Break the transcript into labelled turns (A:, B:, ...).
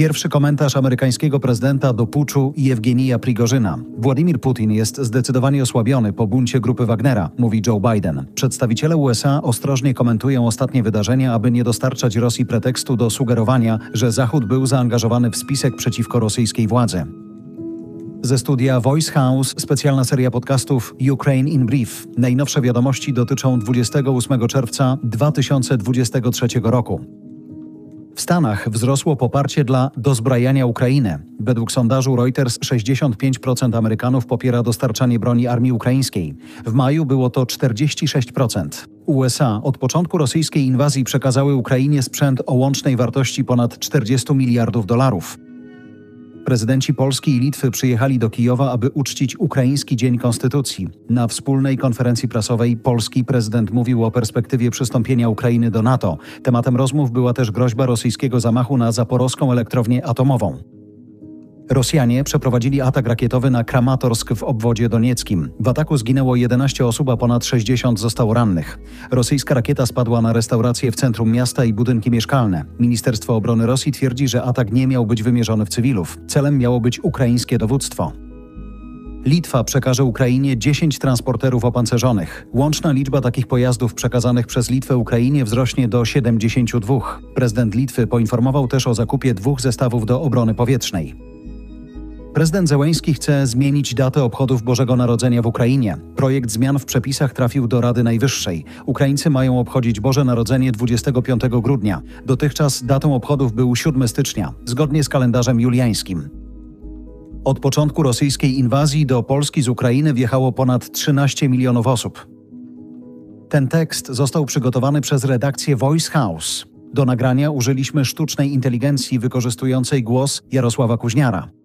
A: Pierwszy komentarz amerykańskiego prezydenta do puczu Jewgenija Prigorzyna. Władimir Putin jest zdecydowanie osłabiony po buncie grupy Wagnera, mówi Joe Biden. Przedstawiciele USA ostrożnie komentują ostatnie wydarzenia, aby nie dostarczać Rosji pretekstu do sugerowania, że Zachód był zaangażowany w spisek przeciwko rosyjskiej władzy. Ze studia Voice House specjalna seria podcastów Ukraine in Brief. Najnowsze wiadomości dotyczą 28 czerwca 2023 roku. W Stanach wzrosło poparcie dla dozbrajania Ukrainy. Według sondażu Reuters 65% Amerykanów popiera dostarczanie broni armii ukraińskiej. W maju było to 46%. USA od początku rosyjskiej inwazji przekazały Ukrainie sprzęt o łącznej wartości ponad 40 miliardów dolarów. Prezydenci Polski i Litwy przyjechali do Kijowa, aby uczcić Ukraiński Dzień Konstytucji. Na wspólnej konferencji prasowej polski prezydent mówił o perspektywie przystąpienia Ukrainy do NATO. Tematem rozmów była też groźba rosyjskiego zamachu na zaporowską elektrownię atomową. Rosjanie przeprowadzili atak rakietowy na Kramatorsk w obwodzie donieckim. W ataku zginęło 11 osób, a ponad 60 zostało rannych. Rosyjska rakieta spadła na restaurację w centrum miasta i budynki mieszkalne. Ministerstwo Obrony Rosji twierdzi, że atak nie miał być wymierzony w cywilów. Celem miało być ukraińskie dowództwo. Litwa przekaże Ukrainie 10 transporterów opancerzonych. Łączna liczba takich pojazdów przekazanych przez Litwę Ukrainie wzrośnie do 72. Prezydent Litwy poinformował też o zakupie dwóch zestawów do obrony powietrznej. Prezydent Zełęński chce zmienić datę obchodów Bożego Narodzenia w Ukrainie. Projekt zmian w przepisach trafił do Rady Najwyższej. Ukraińcy mają obchodzić Boże Narodzenie 25 grudnia. Dotychczas datą obchodów był 7 stycznia, zgodnie z kalendarzem juliańskim. Od początku rosyjskiej inwazji do Polski z Ukrainy wjechało ponad 13 milionów osób. Ten tekst został przygotowany przez redakcję Voice House. Do nagrania użyliśmy sztucznej inteligencji wykorzystującej głos Jarosława Kuźniara.